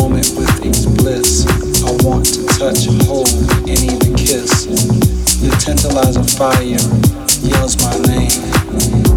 moment with each bliss. I want to touch, hold, and even kiss. The tantalizer fire yells my name.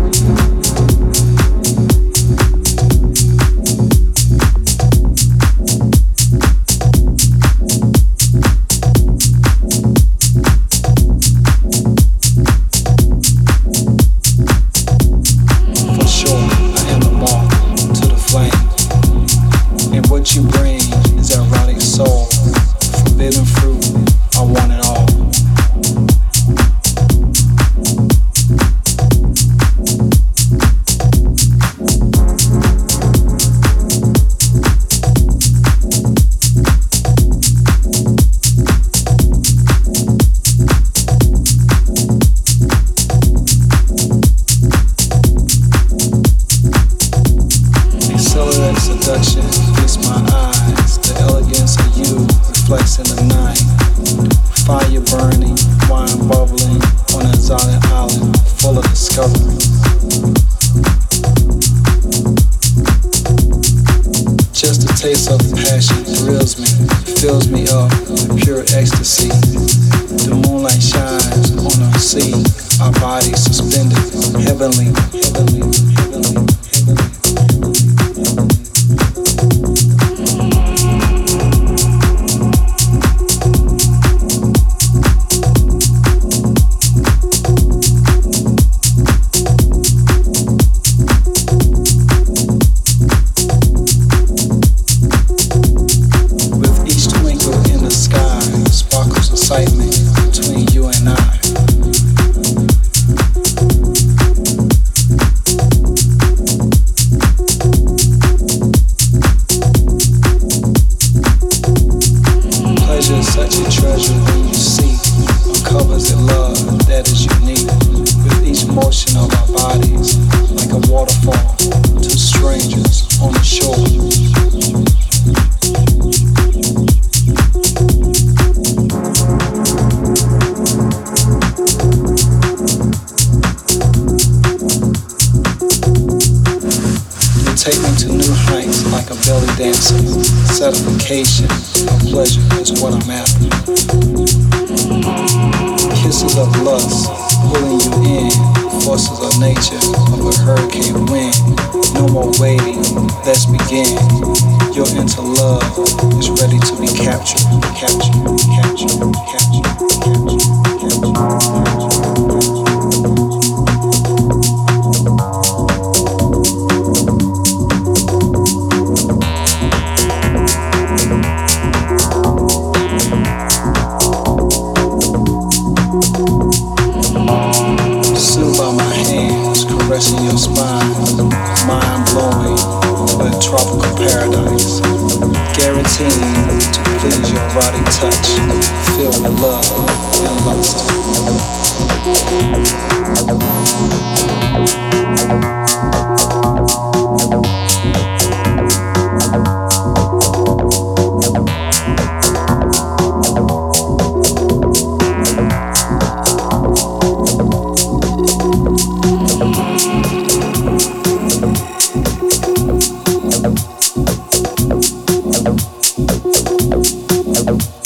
is ready to be captured. captured. Música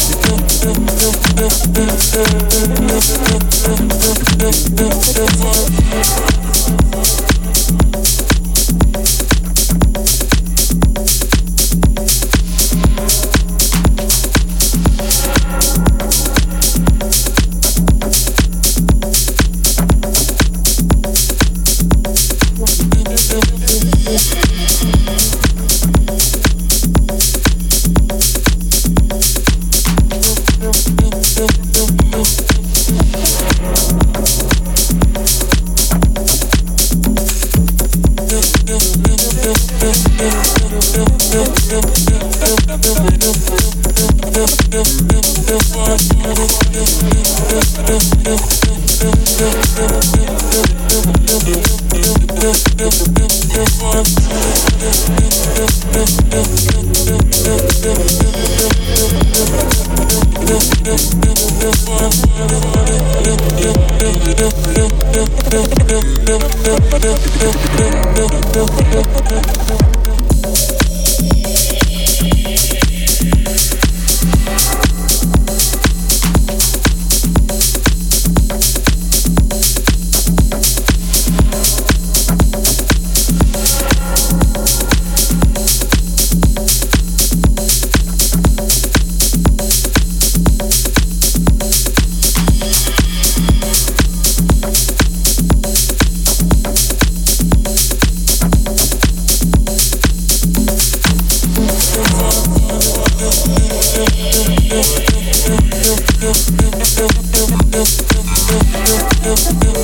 Thank you.